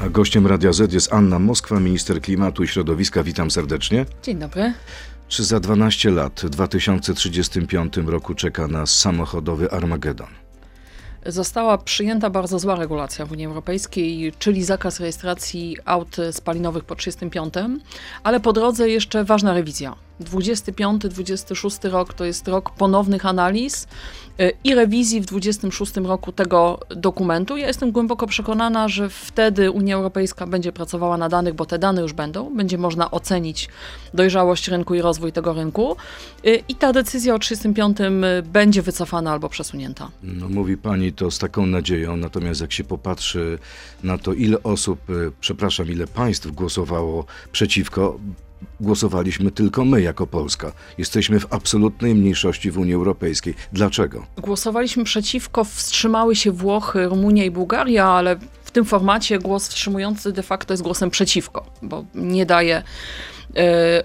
A gościem Radia Z jest Anna Moskwa, minister klimatu i środowiska. Witam serdecznie. Dzień dobry. Czy za 12 lat, w 2035 roku czeka nas samochodowy Armagedon? Została przyjęta bardzo zła regulacja w Unii Europejskiej, czyli zakaz rejestracji aut spalinowych po 35, ale po drodze jeszcze ważna rewizja. 25-26 rok to jest rok ponownych analiz y, i rewizji w 26 roku tego dokumentu. Ja jestem głęboko przekonana, że wtedy Unia Europejska będzie pracowała na danych, bo te dane już będą, będzie można ocenić dojrzałość rynku i rozwój tego rynku y, i ta decyzja o 35 będzie wycofana albo przesunięta. No, mówi pani to z taką nadzieją, natomiast jak się popatrzy na to, ile osób, przepraszam, ile państw głosowało przeciwko, głosowaliśmy tylko my jako Polska. Jesteśmy w absolutnej mniejszości w Unii Europejskiej. Dlaczego? Głosowaliśmy przeciwko, wstrzymały się Włochy, Rumunia i Bułgaria, ale w tym formacie głos wstrzymujący de facto jest głosem przeciwko, bo nie daje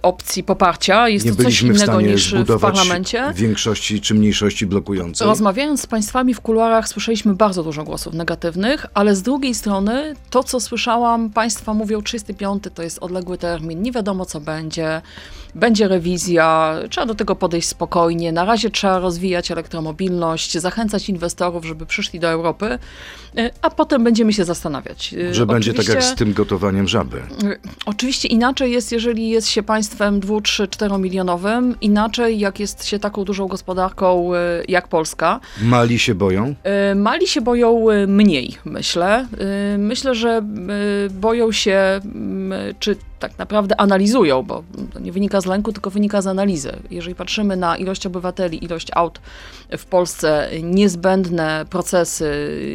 opcji poparcia. Jest Nie to coś innego niż w parlamencie. większości czy mniejszości blokującej. Rozmawiając z państwami w kuluarach słyszeliśmy bardzo dużo głosów negatywnych, ale z drugiej strony to, co słyszałam, państwa mówią 35 to jest odległy termin, nie wiadomo co będzie, będzie rewizja, trzeba do tego podejść spokojnie, na razie trzeba rozwijać elektromobilność, zachęcać inwestorów, żeby przyszli do Europy, a potem będziemy się zastanawiać. Że będzie tak jak z tym gotowaniem żaby. Oczywiście inaczej jest, jeżeli jest się państwem 2, 3, 4 milionowym, inaczej jak jest się taką dużą gospodarką y, jak Polska. Mali się boją? Y, Mali się boją y, mniej, myślę. Myślę, że boją się, czy tak naprawdę analizują, bo to nie wynika z lęku, tylko wynika z analizy. Jeżeli patrzymy na ilość obywateli, ilość aut w Polsce, niezbędne procesy,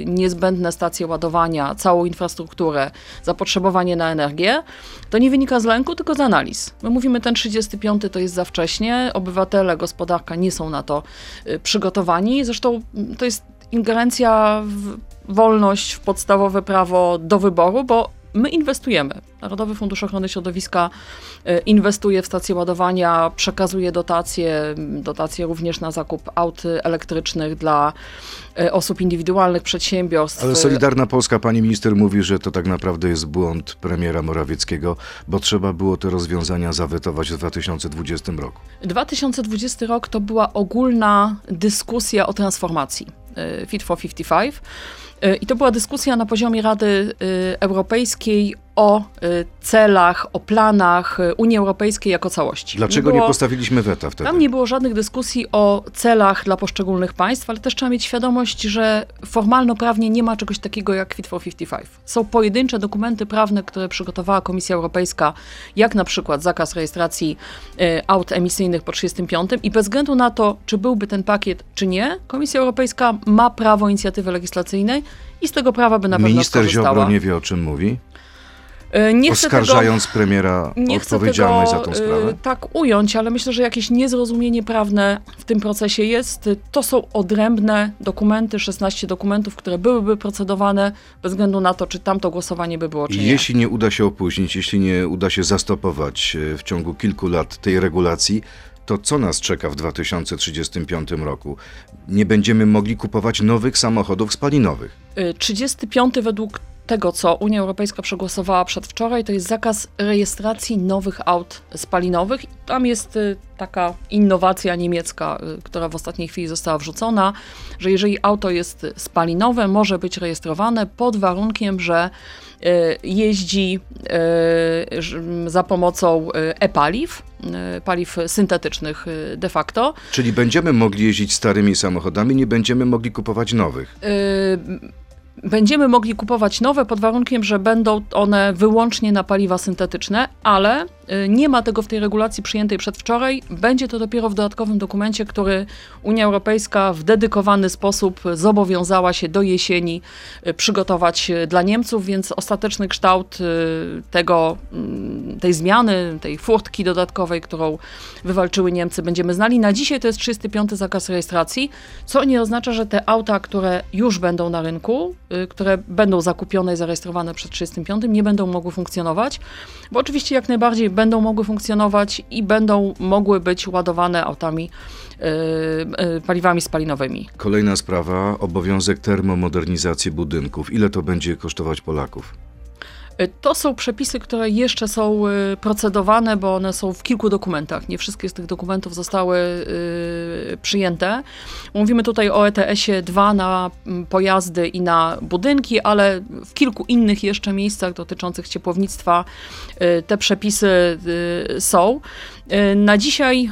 niezbędne stacje ładowania, całą infrastrukturę, zapotrzebowanie na energię, to nie wynika z lęku, tylko z analiz. My mówimy, ten 35 to jest za wcześnie, obywatele, gospodarka nie są na to y, przygotowani. Zresztą mm, to jest ingerencja w wolność, w podstawowe prawo do wyboru, bo my inwestujemy. Narodowy Fundusz Ochrony Środowiska y, inwestuje w stacje ładowania, przekazuje dotacje, dotacje również na zakup aut elektrycznych dla y, osób indywidualnych, przedsiębiorstw. Ale Solidarna Polska, pani minister mówi, że to tak naprawdę jest błąd premiera Morawieckiego, bo trzeba było te rozwiązania zawetować w 2020 roku. 2020 rok to była ogólna dyskusja o transformacji y, Fit for 55. I to była dyskusja na poziomie Rady y, Europejskiej o y, celach, o planach y, Unii Europejskiej jako całości. Dlaczego nie, było- postawiliśmy weta wtedy? Tam nie było żadnych dyskusji o celach dla poszczególnych państw, ale też trzeba mieć świadomość, że formalno-prawnie nie ma czegoś takiego jak Fit for 55. Są pojedyncze dokumenty prawne, które przygotowała Komisja Europejska, jak na przykład zakaz rejestracji y, aut emisyjnych po 35 i bez względu na to, czy byłby ten pakiet, czy nie, Komisja Europejska ma prawo inicjatywy legislacyjnej i z tego prawa by na pewno Minister. Ziobro nie wie o czym mówi, nie chcę tego- oskarżając premiera nie chcę odpowiedzialność tego za tą sprawę. y, tak ująć, ale myślę, że jakieś niezrozumienie prawne w tym procesie jest. To są odrębne dokumenty, 16 dokumentów, które byłyby procedowane bez względu na to, czy tamto głosowanie by było, czy nie. Jeśli nie uda się opóźnić, jeśli nie uda się zastopować e, w ciągu kilku lat tej regulacji, to co nas czeka w 2035 roku? Nie będziemy mogli kupować nowych samochodów spalinowych. Y, 35 według tego, co Unia Europejska przegłosowała przedwczoraj, to jest zakaz rejestracji nowych aut spalinowych. Tam jest y, taka innowacja niemiecka, y, która w ostatniej chwili została wrzucona, że jeżeli auto jest spalinowe, może być rejestrowane pod warunkiem, że y, jeździ za pomocą e-paliw, paliw syntetycznych de facto. Czyli będziemy mogli jeździć starymi samochodami, nie będziemy mogli kupować nowych. Będziemy mogli kupować nowe pod warunkiem, że będą one wyłącznie na paliwa syntetyczne, ale y, nie ma tego w tej regulacji przyjętej przedwczoraj. Będzie to dopiero w dodatkowym dokumencie, który Unia Europejska w dedykowany sposób zobowiązała się do jesieni y, przygotować y, dla Niemców, więc ostateczny kształt tego, mm, tej zmiany, tej furtki dodatkowej, którą wywalczyły Niemcy, będziemy znali. Na dzisiaj to jest 35 zakaz rejestracji, co nie oznacza, że te auta, które już będą na rynku, które będą zakupione i zarejestrowane przed 35, nie będą mogły funkcjonować, bo oczywiście jak najbardziej będą mogły funkcjonować i będą mogły być ładowane autami, y, y, paliwami spalinowymi. Kolejna sprawa, obowiązek termomodernizacji budynków. Ile to będzie kosztować Polaków? To są przepisy, które jeszcze są y, procedowane, bo one są w kilku dokumentach. Nie wszystkie z tych dokumentów zostały y, przyjęte. Mówimy tutaj o ETS-ie 2 na mm, pojazdy i na budynki, ale w kilku innych jeszcze miejscach dotyczących ciepłownictwa y, te przepisy są. Na dzisiaj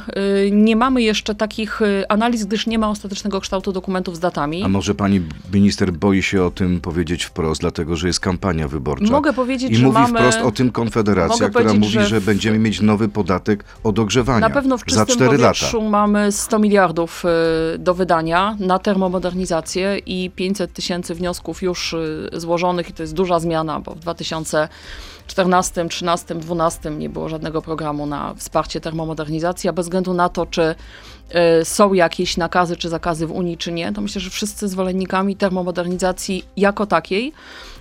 nie mamy jeszcze takich analiz, gdyż nie ma ostatecznego kształtu dokumentów z datami. A może pani minister boi się o tym powiedzieć wprost, dlatego że jest kampania wyborcza? Mogę powiedzieć, I że mówi mamy... wprost o tym Konfederacja, która mówi, że, że, będziemy mieć nowy podatek od ogrzewania Na pewno w za czystym 4 powietrzu lata. mamy 100 miliardów do wydania na termomodernizację i 500 tysięcy wniosków już złożonych i to jest duża zmiana, bo w 2014, 13, 12 nie było żadnego programu na wsparcie termomodernizacji, a bez względu na to, czy y, są jakieś nakazy czy zakazy w Unii, czy nie, to myślę, że wszyscy zwolennikami termomodernizacji jako takiej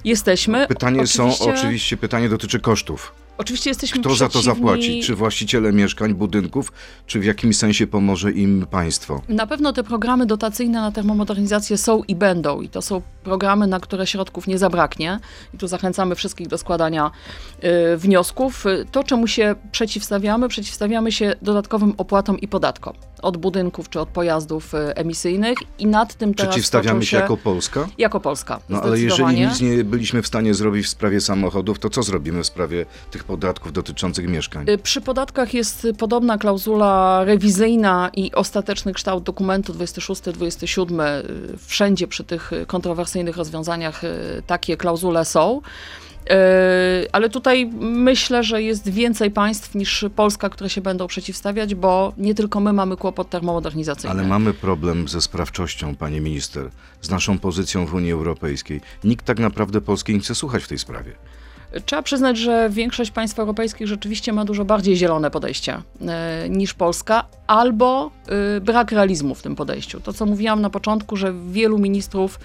jesteśmy. Pytanie oczywiście, są, oczywiście pytanie dotyczy kosztów. Oczywiście jesteśmy Kto za to przeciwni- zapłaci? Czy właściciele mieszkań, budynków, czy w jakimś sensie pomoże im państwo? Na pewno te programy dotacyjne na termomodernizację są i będą. I to są programy, na które środków nie zabraknie. I tu zachęcamy wszystkich do składania y, wniosków. Y, To, czemu się przeciwstawiamy, przeciwstawiamy się dodatkowym opłatom i podatkom. Od budynków czy od pojazdów y, emisyjnych. I nad tym teraz Przeciwstawiamy toczą się jako Polska? jako Polska. No ale jeżeli nic nie byliśmy w stanie zrobić w sprawie samochodów, to co zrobimy w sprawie tych podatków dotyczących mieszkań? Y, Przy podatkach jest podobna klauzula rewizyjna i ostateczny kształt dokumentu 26-27. y, Wszędzie przy tych kontrowersyjnych rozwiązaniach y, takie klauzule są. Ale tutaj myślę, że jest więcej państw niż Polska, które się będą przeciwstawiać, bo nie tylko my mamy kłopot termomodernizacyjny. Ale mamy problem ze sprawczością, pani minister, z naszą pozycją w Unii Europejskiej. Nikt tak naprawdę Polski nie chce słuchać w tej sprawie. Trzeba przyznać, że większość państw europejskich rzeczywiście ma dużo bardziej zielone podejście niż Polska, albo e, brak realizmu w tym podejściu. To, co mówiłam na początku, że wielu ministrów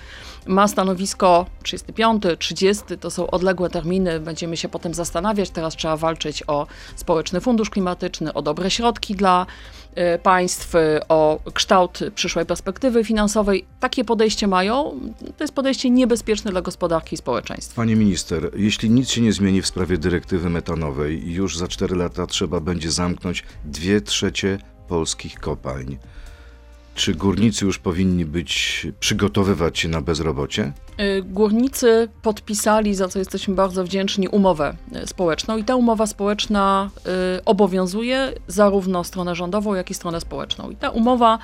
ma stanowisko 35, 30, to są odległe terminy, będziemy się potem zastanawiać. Teraz trzeba walczyć o społeczny fundusz klimatyczny, o dobre środki dla e, państw, o kształt przyszłej perspektywy finansowej. Takie podejście mają. To jest podejście niebezpieczne dla gospodarki i społeczeństwa. Pani minister, jeśli nic się nie zmieni w sprawie dyrektywy metanowej, już za 4 lata trzeba będzie zamknąć dwie trzecie polskich kopalń. Czy górnicy już powinni być, przygotowywać się na bezrobocie? Y, Górnicy podpisali, za co jesteśmy bardzo wdzięczni, umowę y, społeczną i ta umowa społeczna y, obowiązuje zarówno stronę rządową, jak i stronę społeczną. I ta umowa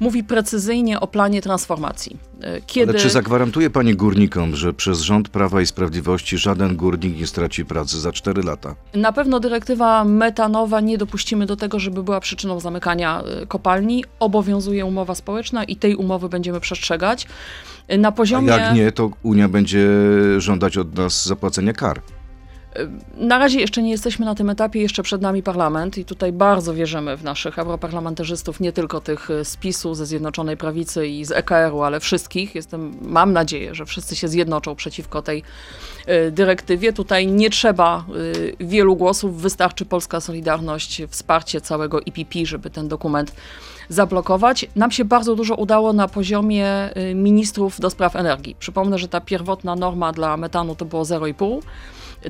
mówi precyzyjnie o planie transformacji. Y, Kiedy... Ale czy zagwarantuje pani górnikom, że przez rząd Prawa i Sprawiedliwości żaden górnik nie straci pracy za 4 lata? Na pewno dyrektywa metanowa nie dopuścimy do tego, żeby była przyczyną zamykania y, kopalni. Obowiązuje umowa społeczna i tej umowy będziemy przestrzegać. Y, Na A poziomie... jak nie, to Unia będzie żądać od nas zapłacenia kar. Na razie jeszcze nie jesteśmy na tym etapie, jeszcze przed nami parlament i tutaj bardzo wierzymy w naszych europarlamentarzystów, nie tylko tych y, z PiSu, ze Zjednoczonej Prawicy i z EKR-u, ale wszystkich. Jestem, mam nadzieję, że wszyscy się zjednoczą przeciwko tej y, dyrektywie. Tutaj nie trzeba y, wielu głosów, wystarczy polska solidarność, wsparcie całego IPP, żeby ten dokument zablokować. Nam się bardzo dużo udało na poziomie ministrów do spraw energii. Przypomnę, że ta pierwotna norma dla metanu to było 0,5.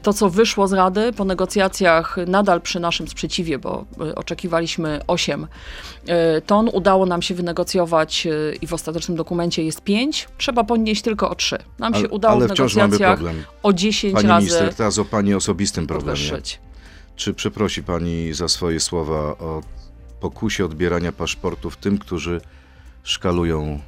To, co wyszło z Rady po negocjacjach, nadal przy naszym sprzeciwie, bo y, oczekiwaliśmy 8 y, ton, udało nam się wynegocjować y, i w ostatecznym dokumencie jest 5. Trzeba podnieść tylko o 3. Nam się Ale, udało ale w negocjacjach o 10 Pani razy minister, teraz o pani osobistym problemie. podwyższyć. Czy przeprosi pani za swoje słowa o pokusie odbierania paszportów tym, którzy szkalują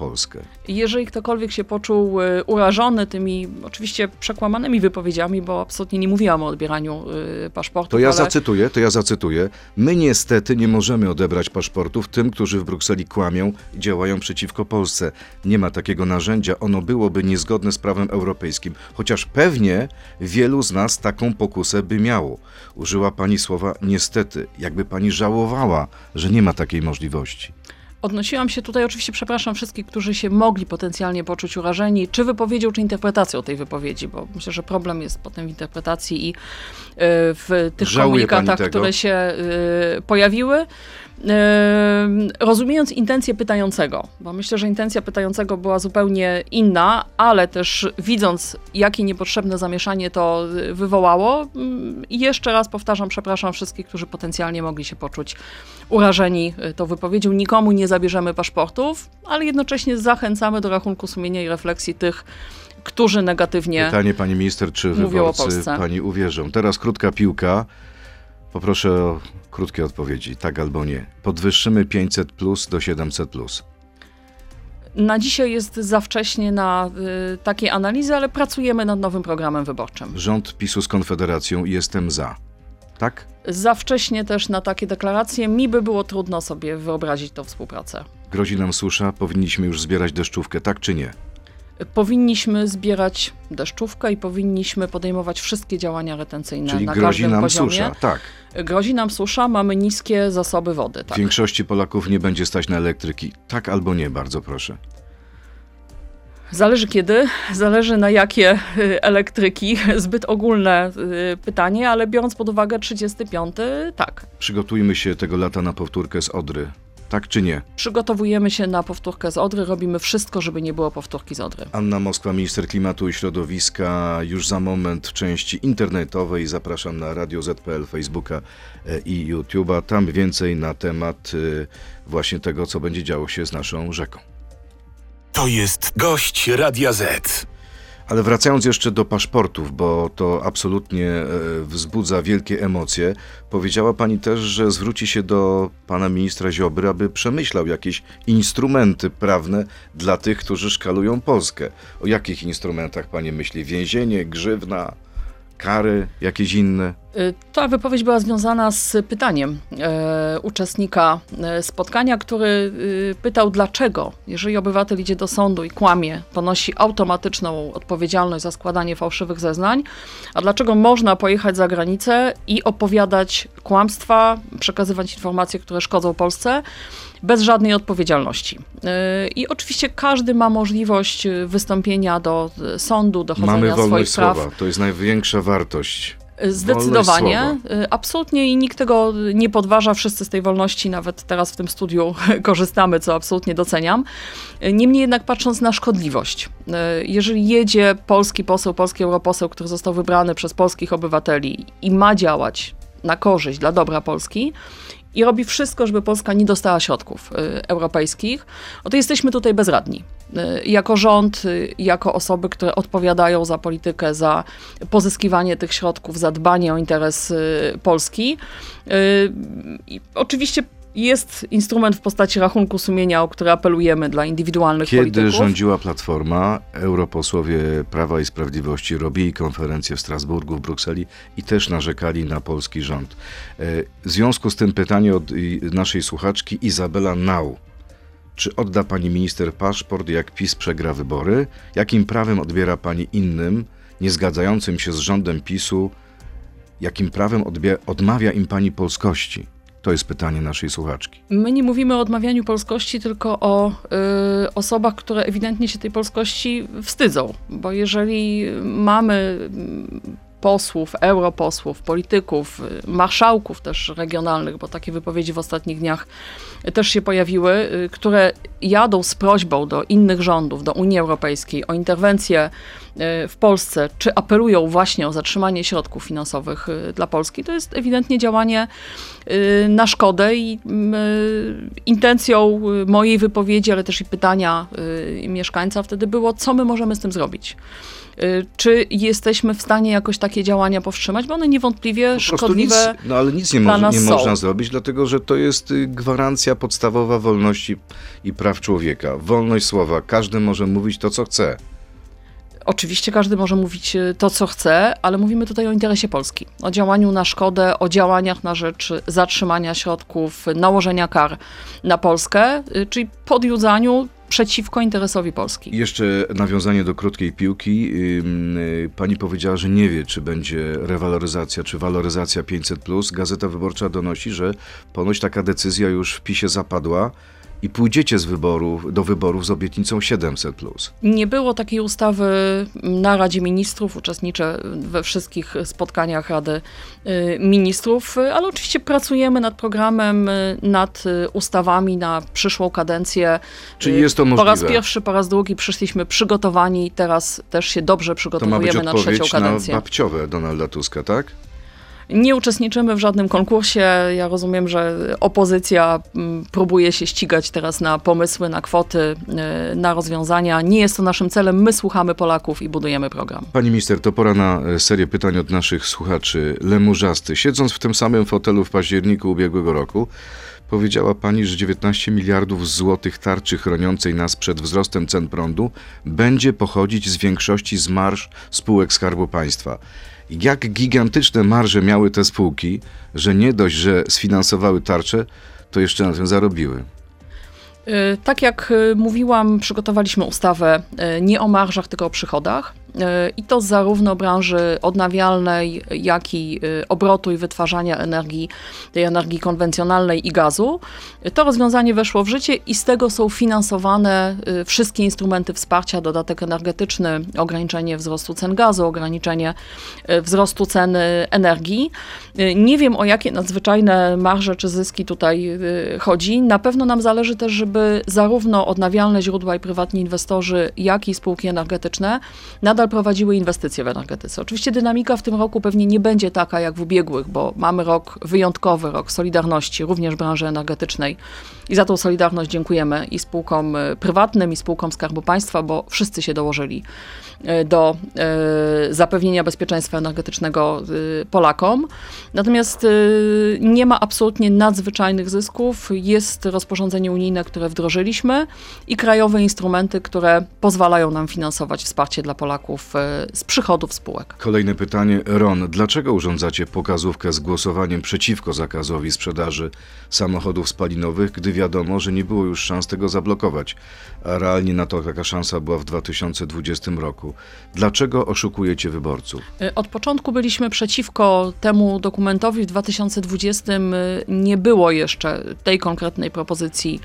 Polskę? Jeżeli ktokolwiek się poczuł y, urażony tymi oczywiście przekłamanymi wypowiedziami, bo absolutnie nie mówiłam o odbieraniu y, paszportu, To ja ale zacytuję, to ja zacytuję. My niestety nie możemy odebrać paszportów tym, którzy w Brukseli kłamią i działają przeciwko Polsce. Nie ma takiego narzędzia, ono byłoby niezgodne z prawem europejskim, chociaż pewnie wielu z nas taką pokusę by miało. Użyła pani słowa niestety, jakby pani żałowała, że nie ma takiej możliwości. Odnosiłam się tutaj, oczywiście przepraszam wszystkich, którzy się mogli potencjalnie poczuć urażeni, czy wypowiedzią, czy interpretacją tej wypowiedzi, bo myślę, że problem jest potem w interpretacji i y, w tych Żałuje pani komunikatach, które się y, pojawiły. Rozumiejąc intencję pytającego, bo myślę, że intencja pytającego była zupełnie inna, ale też widząc, jakie niepotrzebne zamieszanie to wywołało, mm, jeszcze raz powtarzam, przepraszam wszystkich, którzy potencjalnie mogli się poczuć urażeni tą wypowiedzią. Nikomu nie zabierzemy paszportów, ale jednocześnie zachęcamy do rachunku sumienia i refleksji tych, którzy negatywnie. Pytanie, pani minister, czy wyborcy pani uwierzą? Teraz krótka piłka. Poproszę o krótkie odpowiedzi, tak albo nie. Podwyższymy 500 plus do 700 plus. Na dzisiaj jest za wcześnie na y, takie analizy, ale pracujemy nad nowym programem wyborczym. Rząd PiSu z Konfederacją jestem za. Tak? Za wcześnie też na takie deklaracje. Mi by było trudno sobie wyobrazić tą współpracę. Grozi nam susza, powinniśmy już zbierać deszczówkę, tak czy nie? Powinniśmy zbierać deszczówkę i powinniśmy podejmować wszystkie działania retencyjne Czyli na grozi każdym nam poziomie. susza, tak. Grozi nam susza, mamy niskie zasoby wody. Tak. Większości Polaków nie będzie stać na elektryki. Tak albo nie, bardzo proszę. Zależy kiedy, zależy na jakie y, elektryki. Zbyt ogólne y, pytanie, ale biorąc pod uwagę 35, tak. Przygotujmy się tego lata na powtórkę z Odry. Tak czy nie? Przygotowujemy się na powtórkę z Odry, robimy wszystko, żeby nie było powtórki z Odry. Anna Moskwa, minister klimatu i środowiska. Już za moment w części internetowej zapraszam na Radio ZPL, Facebooka e, i YouTube'a. Tam więcej na temat e, właśnie tego, co będzie działo się z naszą rzeką. To jest gość Radia Z. Ale wracając jeszcze do paszportów, bo to absolutnie e, wzbudza wielkie emocje, powiedziała pani też, że zwróci się do pana ministra Ziobry, aby przemyślał jakieś instrumenty prawne dla tych, którzy szkalują Polskę. O jakich instrumentach pani myśli? Więzienie, grzywna? kary, jakieś inne? Y, ta wypowiedź była związana z pytaniem e, uczestnika e, spotkania, który y, pytał, dlaczego, jeżeli obywatel idzie do sądu i kłamie, ponosi automatyczną odpowiedzialność za składanie fałszywych zeznań, a dlaczego można pojechać za granicę i opowiadać kłamstwa, przekazywać informacje, które szkodzą Polsce bez żadnej odpowiedzialności. Y, I oczywiście każdy ma możliwość wystąpienia do sądu, dochodzenia Mamy swoich wolność praw. słowa, to jest największa wartość. Zdecydowanie, y, absolutnie i nikt tego nie podważa. Wszyscy z tej wolności, nawet teraz w tym studiu, korzystamy, co absolutnie doceniam. Y, niemniej jednak patrząc na szkodliwość, jeżeli jedzie polski poseł, polski europoseł, który został wybrany przez polskich obywateli i ma działać na korzyść dla dobra Polski, i robi wszystko, żeby Polska nie dostała środków y, europejskich, no to jesteśmy tutaj bezradni. Y, jako rząd, y, jako osoby, które odpowiadają za politykę, za pozyskiwanie tych środków, za dbanie o interes Polski. I oczywiście jest instrument w postaci rachunku sumienia, o który apelujemy dla indywidualnych Kiedy polityków. Kiedy rządziła Platforma, europosłowie Prawa i Sprawiedliwości robili konferencję w Strasburgu, w Brukseli i też narzekali na polski rząd. E, w związku z tym pytanie od naszej słuchaczki Izabela Nau. Czy odda pani minister paszport, jak PiS przegra wybory? Jakim prawem odbiera pani innym, niezgadzającym się z rządem PiSu, jakim prawem odmawia im pani polskości? To jest pytanie naszej słuchaczki. My nie mówimy o odmawianiu polskości, tylko o y, osobach, które ewidentnie się tej polskości wstydzą. Bo jeżeli mamy posłów, europosłów, polityków, marszałków też regionalnych, bo takie wypowiedzi w ostatnich dniach też się pojawiły, y, które jadą z prośbą do innych rządów, do Unii Europejskiej o interwencję y, w Polsce, czy apelują właśnie o zatrzymanie środków finansowych y, dla Polski, to jest ewidentnie działanie na szkodę i intencją mojej wypowiedzi, ale też i pytania mieszkańca wtedy było, co my możemy z tym zrobić. Y, czy jesteśmy w stanie jakoś takie działania powstrzymać? Bo one niewątpliwie po szkodliwe. Nic, no ale nic nie, mo- nie można zrobić, dlatego że to jest y, gwarancja podstawowa wolności i praw człowieka. Wolność słowa. Każdy może mówić to, co chce. Oczywiście każdy może mówić y, to, co chce, ale mówimy tutaj o interesie Polski, o działaniu na szkodę, o działaniach na rzecz zatrzymania środków, nałożenia kar na Polskę, czyli podjudzaniu przeciwko interesowi Polski. Jeszcze nawiązanie do krótkiej piłki. Y, pani powiedziała, że nie wie, czy będzie rewaloryzacja, czy waloryzacja 500. Gazeta Wyborcza donosi, że ponoć taka decyzja już w PiSie zapadła i pójdziecie z wyborów, do wyborów z obietnicą 700+. Plus. Nie było takiej ustawy na Radzie Ministrów, uczestniczę we wszystkich spotkaniach Rady y, Ministrów, ale oczywiście pracujemy nad programem, y, nad y, ustawami na przyszłą kadencję. Czyli jest to możliwe? Po raz pierwszy, po raz drugi przyszliśmy przygotowani, teraz też się dobrze przygotowujemy na trzecią kadencję. na babciowe Donalda Tuska, tak? Nie uczestniczymy w żadnym konkursie. Ja rozumiem, że opozycja mm, próbuje się ścigać teraz na pomysły, na kwoty, e, na rozwiązania. Nie jest to naszym celem. My słuchamy Polaków i budujemy program. Pani minister, to pora na e, serię pytań od naszych słuchaczy. Lemurzasty, siedząc w tym samym fotelu w październiku ubiegłego roku, Powiedziała pani, że 19 miliardów złotych tarczy chroniącej nas przed wzrostem cen prądu będzie pochodzić z większości z marsz spółek Skarbu Państwa jak gigantyczne marże miały te spółki, że nie dość, że sfinansowały tarczę, to jeszcze na tym zarobiły. Y, tak jak y, mówiłam, przygotowaliśmy ustawę y, nie o marżach, tylko o przychodach. I to zarówno branży odnawialnej, jak i obrotu i wytwarzania energii, tej energii konwencjonalnej i gazu. To rozwiązanie weszło w życie i z tego są finansowane wszystkie instrumenty wsparcia, dodatek energetyczny, ograniczenie wzrostu cen gazu, ograniczenie wzrostu ceny energii. Nie wiem o jakie nadzwyczajne marże czy zyski tutaj chodzi. Na pewno nam zależy też, żeby zarówno odnawialne źródła i prywatni inwestorzy, jak i spółki energetyczne nadal prowadziły inwestycje w energetyce. Oczywiście dynamika w tym roku pewnie nie będzie taka jak w ubiegłych, bo mamy rok wyjątkowy, rok Solidarności, również branży energetycznej. I za tą Solidarność dziękujemy i spółkom e, prywatnym, i spółkom Skarbu Państwa, bo wszyscy się dołożyli e, do e, zapewnienia bezpieczeństwa energetycznego Polakom. Natomiast nie ma absolutnie nadzwyczajnych zysków. Jest rozporządzenie unijne, które wdrożyliśmy i krajowe instrumenty, które pozwalają nam finansować wsparcie dla Polaków e, z przychodów spółek. Kolejne pytanie. Ron, dlaczego urządzacie pokazówkę z głosowaniem przeciwko zakazowi sprzedaży samochodów spalinowych, gdy wiadomo, że nie było już szans tego zablokować, a realnie na to taka szansa była w 2020 roku? Dlaczego oszukujecie wyborców? E, od początku byliśmy przeciwko temu dokumentowi. W 2020 e, nie było jeszcze tej konkretnej propozycji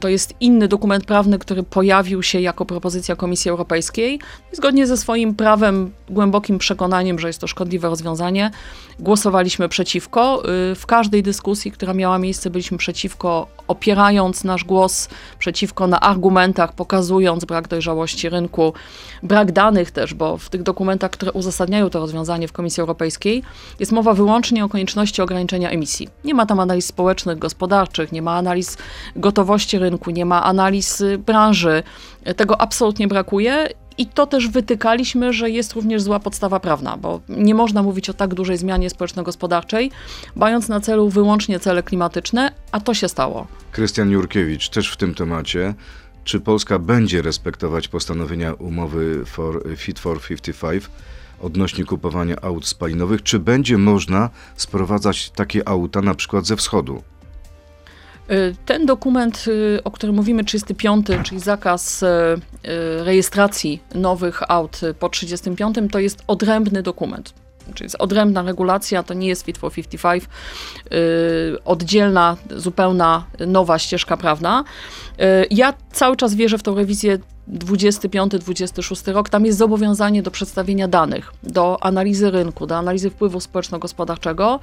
to jest inny dokument prawny, który pojawił się jako propozycja Komisji Europejskiej. Zgodnie ze swoim prawem, głębokim przekonaniem, że jest to szkodliwe rozwiązanie, głosowaliśmy przeciwko. Y, w każdej dyskusji, która miała miejsce, byliśmy przeciwko, opierając nasz głos przeciwko na argumentach, pokazując brak dojrzałości rynku, brak danych też, bo w tych dokumentach, które uzasadniają to rozwiązanie w Komisji Europejskiej, jest mowa wyłącznie o konieczności ograniczenia emisji. Nie ma tam analiz społecznych, gospodarczych, nie ma analiz gotowości rynku, nie ma analiz branży. Tego absolutnie brakuje i to też wytykaliśmy, że jest również zła podstawa prawna, bo nie można mówić o tak dużej zmianie społeczno-gospodarczej, mając na celu wyłącznie cele klimatyczne, a to się stało. Krystian Jurkiewicz też w tym temacie. Czy Polska będzie respektować postanowienia umowy for, Fit for 55 odnośnie kupowania aut spalinowych? Czy będzie można sprowadzać takie auta na przykład ze wschodu? Y, ten dokument, y, o którym mówimy, 35, czyli zakaz y, rejestracji nowych aut po 35, to jest odrębny dokument. Czyli jest odrębna regulacja, to nie jest Fit for 55, oddzielna, zupełna nowa ścieżka prawna. Ja cały czas wierzę w tą rewizję 25-26 rok, tam jest zobowiązanie do przedstawienia danych, do analizy rynku, do analizy wpływu społeczno-gospodarczego.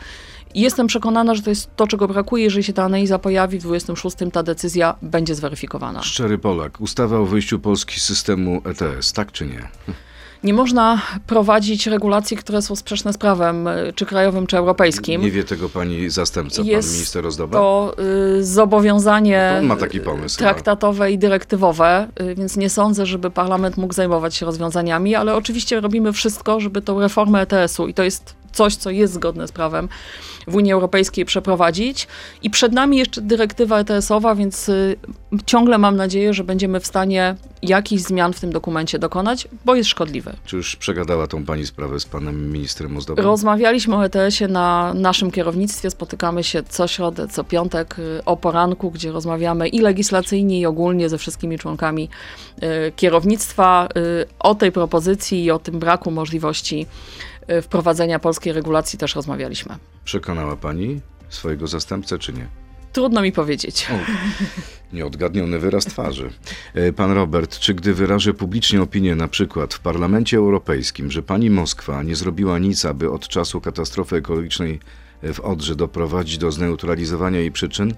I jestem przekonana, że to jest to, czego brakuje. Jeżeli się ta analiza pojawi w 26, ta decyzja będzie zweryfikowana. Szczery Polak, ustawa o wyjściu Polski z systemu ETS, tak czy nie? Nie można prowadzić regulacji, które są sprzeczne z prawem, czy krajowym, czy europejskim. Nie wie tego pani zastępca, Jest pan minister Ozdoba? To y, zobowiązanie no to ma taki pomysł, traktatowe chyba. i dyrektywowe, y, więc nie sądzę, żeby parlament mógł zajmować się rozwiązaniami, ale oczywiście robimy wszystko, żeby tą reformę ETS-u, i to jest coś, co jest zgodne z prawem w Unii Europejskiej przeprowadzić. I przed nami jeszcze dyrektywa ETS-owa, więc y, ciągle mam nadzieję, że będziemy w stanie jakichś zmian w tym dokumencie dokonać, bo jest szkodliwy. Czy już przegadała tą pani sprawę z panem ministrem Ozdobą? Rozmawialiśmy o ETS-ie na naszym kierownictwie, spotykamy się co środę, co piątek y, o poranku, gdzie rozmawiamy i legislacyjnie, i ogólnie ze wszystkimi członkami y, kierownictwa o tej propozycji i o tym braku możliwości wprowadzenia polskiej regulacji też rozmawialiśmy. Przekonała pani swojego zastępcę, czy nie? Trudno mi powiedzieć. O, nieodgadniony wyraz twarzy. E, Pan Robert, czy gdy wyrażę publicznie opinię na przykład w Parlamencie Europejskim, że pani Moskwa nie zrobiła nic, aby od czasu katastrofy ekologicznej w Odrze doprowadzić do zneutralizowania jej przyczyn,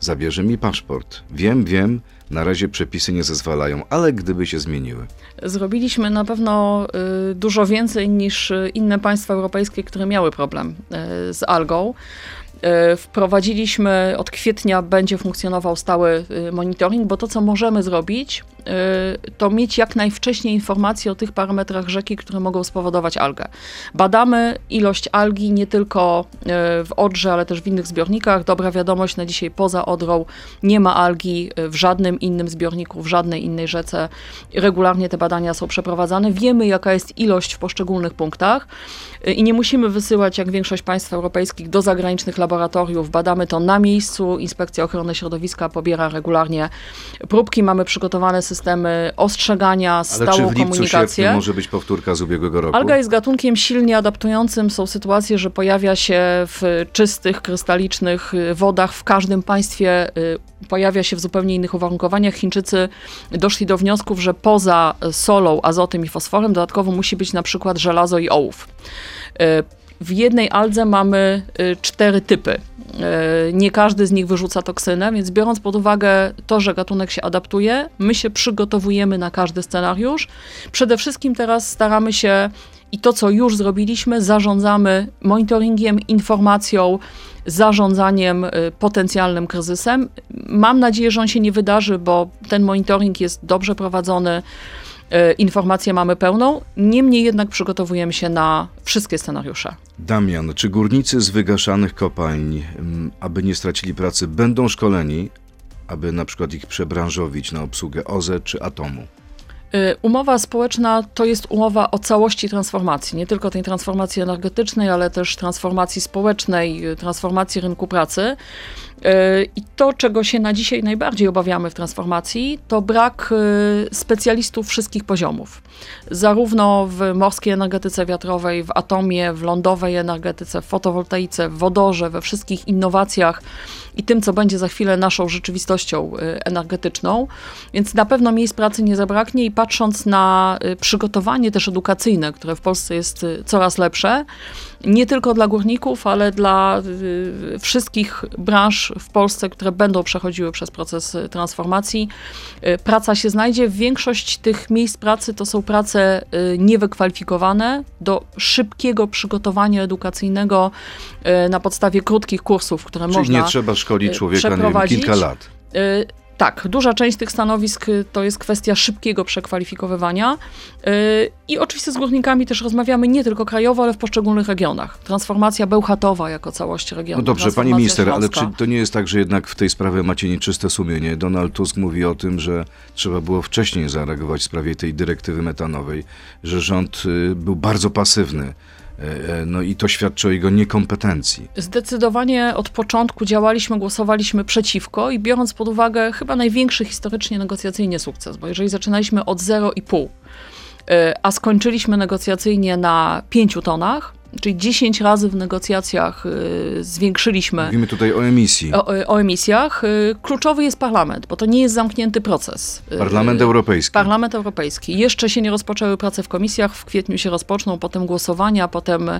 zabierze mi paszport. Wiem, wiem, na razie przepisy nie zezwalają, ale gdyby się zmieniły. Zrobiliśmy na pewno y, dużo więcej niż y, inne państwa europejskie, które miały problem y, z algą. Y, Wprowadziliśmy, od kwietnia będzie funkcjonował stały y, monitoring, bo to, co możemy zrobić, y, to mieć jak najwcześniej informacje o tych parametrach rzeki, które mogą spowodować algę. Badamy ilość algi nie tylko w Odrze, ale też w innych zbiornikach. Dobra wiadomość na dzisiaj poza Odrą nie ma algi w żadnym innym zbiorniku, w żadnej innej rzece. Regularnie te badania są przeprowadzane. Wiemy, jaka jest ilość w poszczególnych punktach i nie musimy wysyłać, jak większość państw europejskich, do zagranicznych laboratoriów. Badamy to na miejscu. Inspekcja Ochrony Środowiska pobiera regularnie próbki. Mamy przygotowane systemy ostrzegania, Ale stałą czy w lipcu, komunikację. sierpniu może być powtórka z ubiegłego roku? Alga jest gatunkiem silnie adaptującym. Są sytuacje, że pojawia się w czystych, krystalicznych y, wodach w każdym państwie. y, Pojawia się w zupełnie innych uwarunkowaniach. Chińczycy doszli do wniosków, że poza solą, azotem i fosforem dodatkowo musi być na przykład żelazo i ołów. W jednej aldze mamy y, cztery typy. Y, Nie każdy z nich wyrzuca toksynę, więc biorąc pod uwagę to, że gatunek się adaptuje, my się przygotowujemy na każdy scenariusz. Przede wszystkim teraz staramy się i to, co już zrobiliśmy, zarządzamy monitoringiem, informacją, zarządzaniem y, potencjalnym kryzysem. Mam nadzieję, że on się nie wydarzy, bo ten monitoring jest dobrze prowadzony. Y, Informację mamy pełną, niemniej jednak przygotowujemy się na wszystkie scenariusze. Damian, czy górnicy z wygaszanych kopalń, mm, aby nie stracili pracy, będą szkoleni, aby na przykład ich przebranżowić na obsługę OZE czy Atomu? Y, Umowa społeczna to jest umowa o całości transformacji, nie tylko tej transformacji energetycznej, ale też transformacji społecznej, transformacji rynku pracy. Y, I to, czego się na dzisiaj najbardziej obawiamy w transformacji, to brak y, specjalistów wszystkich poziomów. Zarówno w morskiej energetyce wiatrowej, w atomie, w lądowej energetyce, w fotowoltaice, w wodorze, we wszystkich innowacjach i tym, co będzie za chwilę naszą rzeczywistością y, energetyczną. Więc na pewno miejsc pracy nie zabraknie i patrząc na przygotowanie też edukacyjne, które w Polsce jest coraz lepsze, nie tylko dla górników, ale dla y, wszystkich branż w Polsce, które będą przechodziły przez proces transformacji. Y, Praca się znajdzie. Większość tych miejsc pracy to są prace y, niewykwalifikowane do szybkiego przygotowania edukacyjnego na podstawie krótkich kursów, które Czyli można nie trzeba szkolić człowieka nie wiem, kilka lat. Tak, duża część tych stanowisk y, to jest kwestia szybkiego przekwalifikowywania. Y, I oczywiście z górnikami też rozmawiamy nie tylko krajowo, ale w poszczególnych regionach. Transformacja Bełchatowa jako całość regionu. No dobrze, pani minister, ale śląska. czy to nie jest tak, że jednak w tej sprawie macie nieczyste sumienie? Donald Tusk mówi o tym, że trzeba było wcześniej zareagować w sprawie tej dyrektywy metanowej, że rząd y, był bardzo pasywny. E, e, No i to świadczy o jego niekompetencji. Zdecydowanie od początku działaliśmy, głosowaliśmy przeciwko i biorąc pod uwagę chyba największy historycznie negocjacyjnie sukces, bo jeżeli zaczynaliśmy od 0,5, y, a skończyliśmy negocjacyjnie na 5 tonach, czyli 10 razy w negocjacjach y, zwiększyliśmy Mówimy tutaj o emisji. o, o emisjach, y, kluczowy jest parlament, bo to nie jest zamknięty proces. Y, Parlament Europejski. Parlament Europejski. Jeszcze się nie rozpoczęły prace w komisjach, w kwietniu się rozpoczną, potem głosowania, potem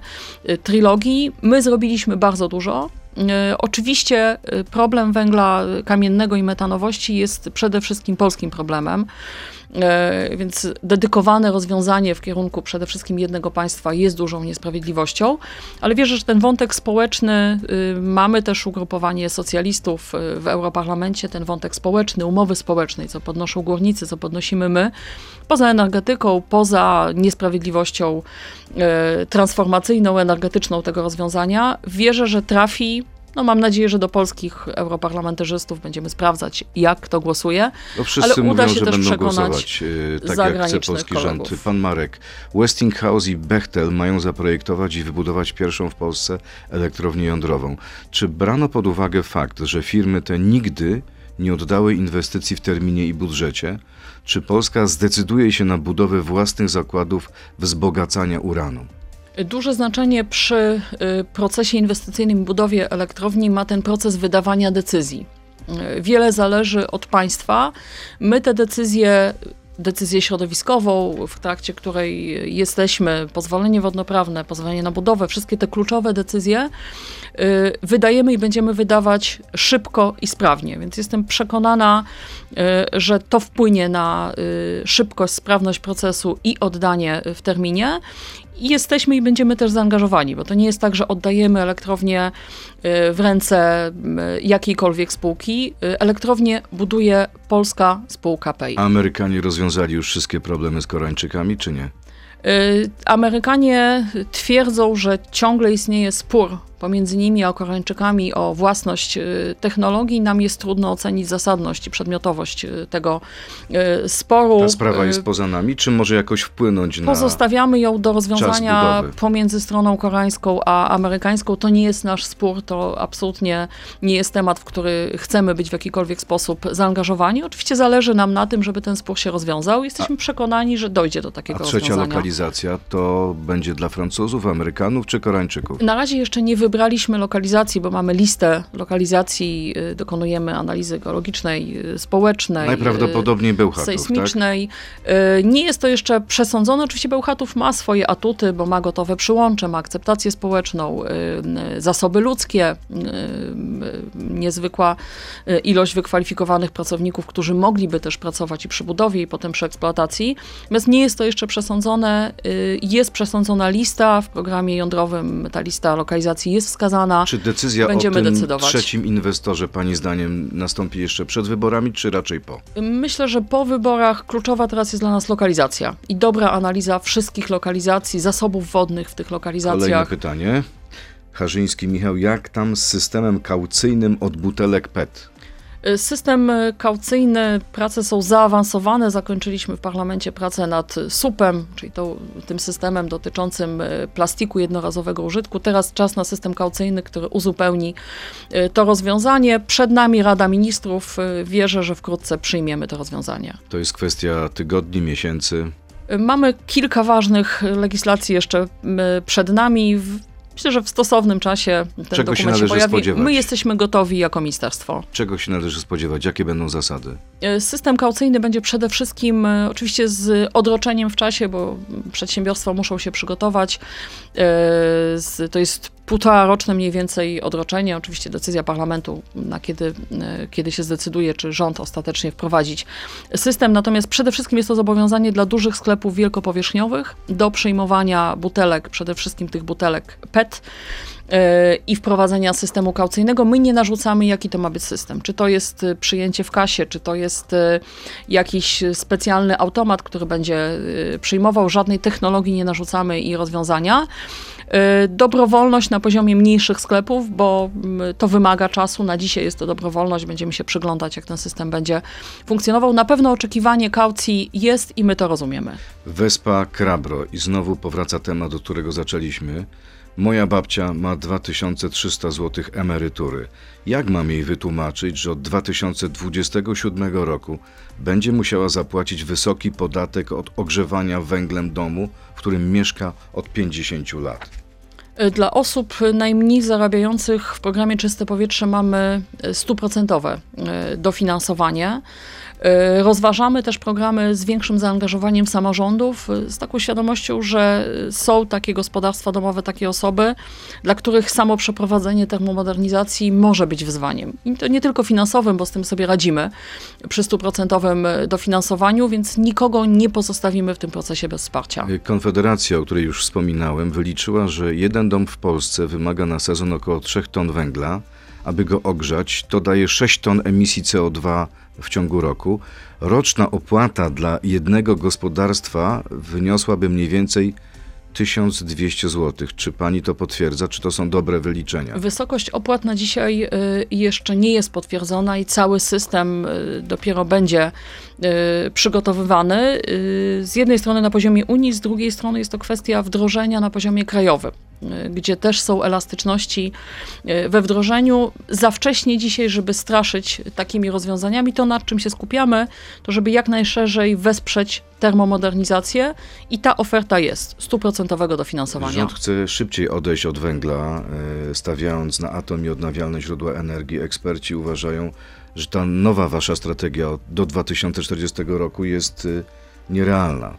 trilogii. My zrobiliśmy bardzo dużo. Oczywiście problem węgla kamiennego i metanowości jest przede wszystkim polskim problemem, więc dedykowane rozwiązanie w kierunku przede wszystkim jednego państwa jest dużą niesprawiedliwością, ale wierzę, że ten wątek społeczny, y, mamy też ugrupowanie socjalistów y, w Europarlamencie, ten wątek społeczny, umowy społecznej, co podnoszą górnicy, co podnosimy my, poza energetyką, poza niesprawiedliwością e, transformacyjną, energetyczną tego rozwiązania, wierzę, że trafi. No mam nadzieję, że do polskich europarlamentarzystów będziemy sprawdzać, jak kto głosuje. No wszyscy ale uda mówią, się że też będą przekonać głosować e, tak, jak chce polski kolegów. rząd. Pan Marek, Westinghouse i Bechtel mają zaprojektować i wybudować pierwszą w Polsce elektrownię jądrową. Czy brano pod uwagę fakt, że firmy te nigdy nie oddały inwestycji w terminie i budżecie? Czy Polska zdecyduje się na budowę własnych zakładów wzbogacania uranu? Duże znaczenie przy y, procesie inwestycyjnym budowie elektrowni ma ten proces wydawania decyzji. Y, Wiele zależy od państwa. My te decyzje, decyzję środowiskową, w trakcie której jesteśmy, pozwolenie wodnoprawne, pozwolenie na budowę, wszystkie te kluczowe decyzje y, wydajemy i będziemy wydawać szybko i sprawnie. Więc jestem przekonana, że to wpłynie na szybkość, sprawność procesu i oddanie w terminie. I jesteśmy i będziemy też zaangażowani, bo to nie jest tak, że oddajemy elektrownię y, w ręce y, jakiejkolwiek spółki. Y, Elektrownię buduje polska spółka PEI. Amerykanie rozwiązali już wszystkie problemy z Koreańczykami, czy nie? Amerykanie twierdzą, że ciągle istnieje spór pomiędzy nimi a Koreańczykami o własność y, technologii. Nam jest trudno ocenić zasadność i przedmiotowość y, tego y, sporu. Ta sprawa jest poza nami, czy może jakoś wpłynąć na... Pozostawiamy ją do rozwiązania pomiędzy stroną koreańską a amerykańską. To nie jest nasz spór, to absolutnie nie jest temat, w który chcemy być w jakikolwiek sposób zaangażowani. Oczywiście zależy nam na tym, żeby ten spór się rozwiązał. Jesteśmy przekonani, że dojdzie do A takiego trzecia rozwiązania. lokalizacja to będzie dla Francuzów, Amerykanów czy Koreańczyków? Na razie jeszcze nie wybraliśmy lokalizacji, bo mamy listę lokalizacji, y, dokonujemy analizy geologicznej, y, społecznej. y, Najprawdopodobniej Bełchatów, tak? sejsmicznej. Y, Nie jest to jeszcze przesądzone. Oczywiście Bełchatów ma swoje atuty, bo ma gotowe przyłącze, ma akceptację społeczną, y, y, zasoby ludzkie, y, y, niezwykła y, ilość wykwalifikowanych pracowników, którzy mogliby też pracować i przy budowie, i potem przy eksploatacji. Natomiast nie jest to jeszcze przesądzone. Y, Jest przesądzona lista w programie jądrowym. Ta lista lokalizacji jest wskazana. Czy decyzja Będziemy o tym decydować. trzecim inwestorze, pani zdaniem, nastąpi jeszcze przed wyborami, czy raczej po? Myślę, że po wyborach kluczowa teraz jest dla nas lokalizacja i dobra analiza wszystkich lokalizacji, zasobów wodnych w tych Kolejne lokalizacjach. pytanie. Harzyński Michał, jak tam z systemem kaucyjnym od butelek PET? Y, System y, kaucyjny, prace są zaawansowane. Zakończyliśmy w parlamencie pracę nad SUP-em, czyli to, tym systemem dotyczącym y, plastiku jednorazowego użytku. Teraz czas na system kaucyjny, który uzupełni y, to rozwiązanie. Przed nami Rada Ministrów. Y, Wierzę, że wkrótce przyjmiemy to rozwiązanie. To jest kwestia tygodni, miesięcy. Mamy kilka ważnych legislacji jeszcze przed nami. Myślę, że w stosownym czasie ten Czego się dokument się, należy pojawi. spodziewać? My jesteśmy gotowi jako ministerstwo. Czego się należy spodziewać? Jakie będą zasady? E, System kaucyjny będzie przede wszystkim e, oczywiście z odroczeniem w czasie, bo przedsiębiorstwa muszą się przygotować. E, To jest półtora roczne mniej więcej odroczenie. Oczywiście decyzja parlamentu, na kiedy, e, kiedy się zdecyduje, czy rząd ostatecznie wprowadzić system. Natomiast przede wszystkim jest to zobowiązanie dla dużych sklepów wielkopowierzchniowych do przyjmowania butelek, przede wszystkim tych butelek PET i wprowadzenia systemu kaucyjnego. My nie narzucamy, jaki to ma być system. Czy to jest e, przyjęcie w kasie, czy to jest e, jakiś specjalny automat, który będzie e, przyjmował. Żadnej technologii nie narzucamy i rozwiązania. E, Dobrowolność na poziomie mniejszych sklepów, bo to wymaga czasu. Na dzisiaj jest to dobrowolność. Będziemy się przyglądać, jak ten system będzie funkcjonował. Na pewno oczekiwanie kaucji jest i my to rozumiemy. Wespa Krabro i znowu powraca temat, od którego zaczęliśmy. Moja babcia ma 2300 zł emerytury. Jak mam jej wytłumaczyć, że od 2027 roku będzie musiała zapłacić wysoki podatek od ogrzewania węglem domu, w którym mieszka od 50 lat? Dla osób najmniej zarabiających w programie Czyste Powietrze mamy e, stuprocentowe e, dofinansowanie. E, Rozważamy też programy z większym zaangażowaniem samorządów, e, z taką świadomością, że e, są takie gospodarstwa domowe, takie osoby, dla których samo przeprowadzenie termomodernizacji może być wyzwaniem. I to nie tylko finansowym, bo z tym sobie radzimy przy stuprocentowym dofinansowaniu, więc nikogo nie pozostawimy w tym procesie bez wsparcia. Konfederacja, o której już wspominałem, wyliczyła, że jeden dom w Polsce wymaga na sezon około 3 ton węgla. Aby go ogrzać, to daje 6 ton emisji CO2 w ciągu roku. Roczna opłata dla jednego gospodarstwa wyniosłaby mniej więcej 1200 zł. Czy pani to potwierdza? Czy to są dobre wyliczenia? Wysokość opłat na dzisiaj y, jeszcze nie jest potwierdzona i cały system y, dopiero będzie przygotowywany. Y, z jednej strony na poziomie Unii, z drugiej strony jest to kwestia wdrożenia na poziomie krajowym, y, gdzie też są elastyczności y, we wdrożeniu. Za wcześnie dzisiaj, żeby straszyć takimi rozwiązaniami, to nad czym się skupiamy, to żeby jak najszerzej wesprzeć termomodernizację i ta oferta jest stuprocentowego dofinansowania. Rząd chce szybciej odejść od węgla, stawiając na atom i odnawialne źródła energii. Eksperci uważają, że ta nowa wasza strategia do 2040 roku jest e, nierealna.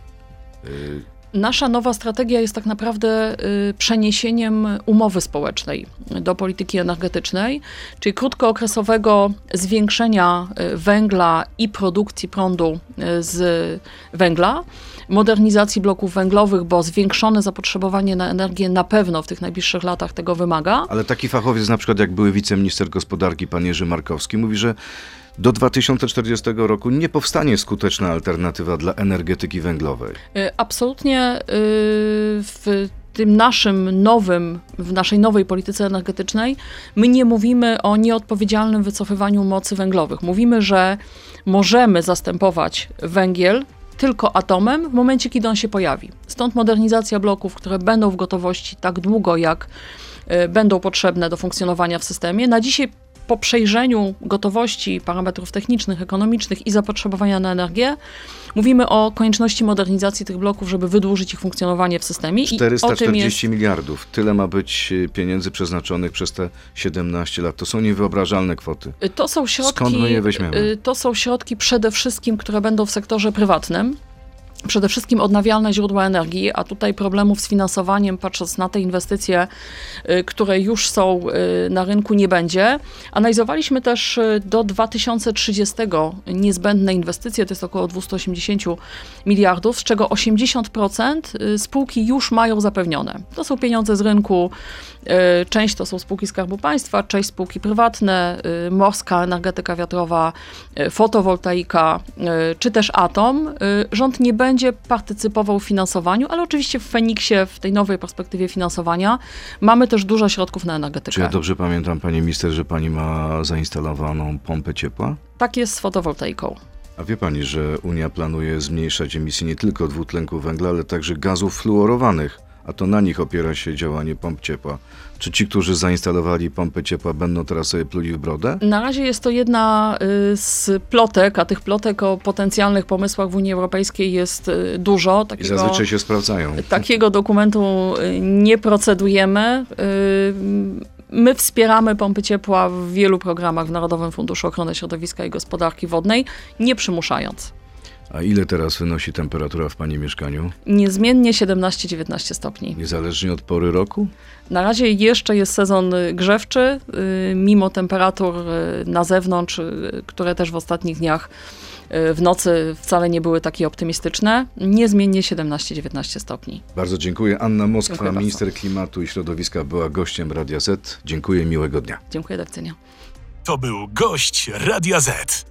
Nasza nowa strategia jest tak naprawdę y, przeniesieniem umowy społecznej do polityki energetycznej, czyli krótkookresowego zwiększenia y, węgla i produkcji prądu y, z węgla, modernizacji bloków węglowych, bo zwiększone zapotrzebowanie na energię na pewno w tych najbliższych latach tego wymaga. Ale taki fachowiec, na przykład jak były wiceminister gospodarki pan Jerzy Markowski, mówi, że do 2040 roku nie powstanie skuteczna alternatywa dla energetyki węglowej. Y, Absolutnie y, w tym naszym nowym, w naszej nowej polityce energetycznej, my nie mówimy o nieodpowiedzialnym wycofywaniu mocy węglowych. Mówimy, że możemy zastępować węgiel tylko atomem w momencie, kiedy on się pojawi. Stąd modernizacja bloków, które będą w gotowości tak długo, jak y, będą potrzebne do funkcjonowania w systemie. Na dzisiaj po przejrzeniu gotowości parametrów technicznych, ekonomicznych i zapotrzebowania na energię, mówimy o konieczności modernizacji tych bloków, żeby wydłużyć ich funkcjonowanie w systemie. I o tym 440 jest, miliardów. Tyle ma być e, pieniędzy przeznaczonych przez te 17 lat. To są niewyobrażalne kwoty. to są środki, Skąd my je weźmiemy? y, To są środki przede wszystkim, które będą w sektorze prywatnym. Przede wszystkim odnawialne źródła energii, a tutaj problemów z finansowaniem, patrząc na te inwestycje, y, które już są y, na rynku, nie będzie. Analizowaliśmy też y, do 2030 niezbędne inwestycje, to jest około 280 miliardów, z czego 80% y, spółki już mają zapewnione. To są pieniądze z rynku, część to są spółki Skarbu Państwa, część spółki prywatne, y, morska energetyka wiatrowa, y, fotowoltaika, czy też atom. Rząd nie będzie partycypował w finansowaniu, ale oczywiście w Feniksie, w tej nowej perspektywie finansowania, mamy też dużo środków na energetykę. Czy ja dobrze pamiętam, pani minister, że pani ma zainstalowaną pompę ciepła? Tak jest z fotowoltaiką. A wie pani, że Unia planuje zmniejszać emisję nie tylko dwutlenku węgla, ale także gazów fluorowanych, a to na nich opiera się działanie pomp ciepła. Czy ci, którzy zainstalowali pompy ciepła, będą teraz sobie pluli w brodę? Na razie jest to jedna y, z plotek, a tych plotek o potencjalnych pomysłach w Unii Europejskiej jest y, dużo. I Takiego, zazwyczaj się sprawdzają. takiego dokumentu y, nie procedujemy. My wspieramy pompy ciepła w wielu programach w Narodowym Funduszu Ochrony Środowiska i Gospodarki Wodnej, nie przymuszając. A ile teraz wynosi temperatura w pani mieszkaniu? Niezmiennie 17-19 stopni. Niezależnie od pory roku? Na razie jeszcze jest sezon grzewczy, y, mimo temperatur y, na zewnątrz, y, które też w ostatnich dniach w nocy wcale nie były takie optymistyczne. Niezmiennie 17-19 stopni. Bardzo dziękuję. Anna Moskwa, Dziękuję bardzo. minister klimatu i środowiska, była gościem Radia Z. Dziękuję, miłego dnia. Dziękuję, do widzenia. To był gość Radia Z.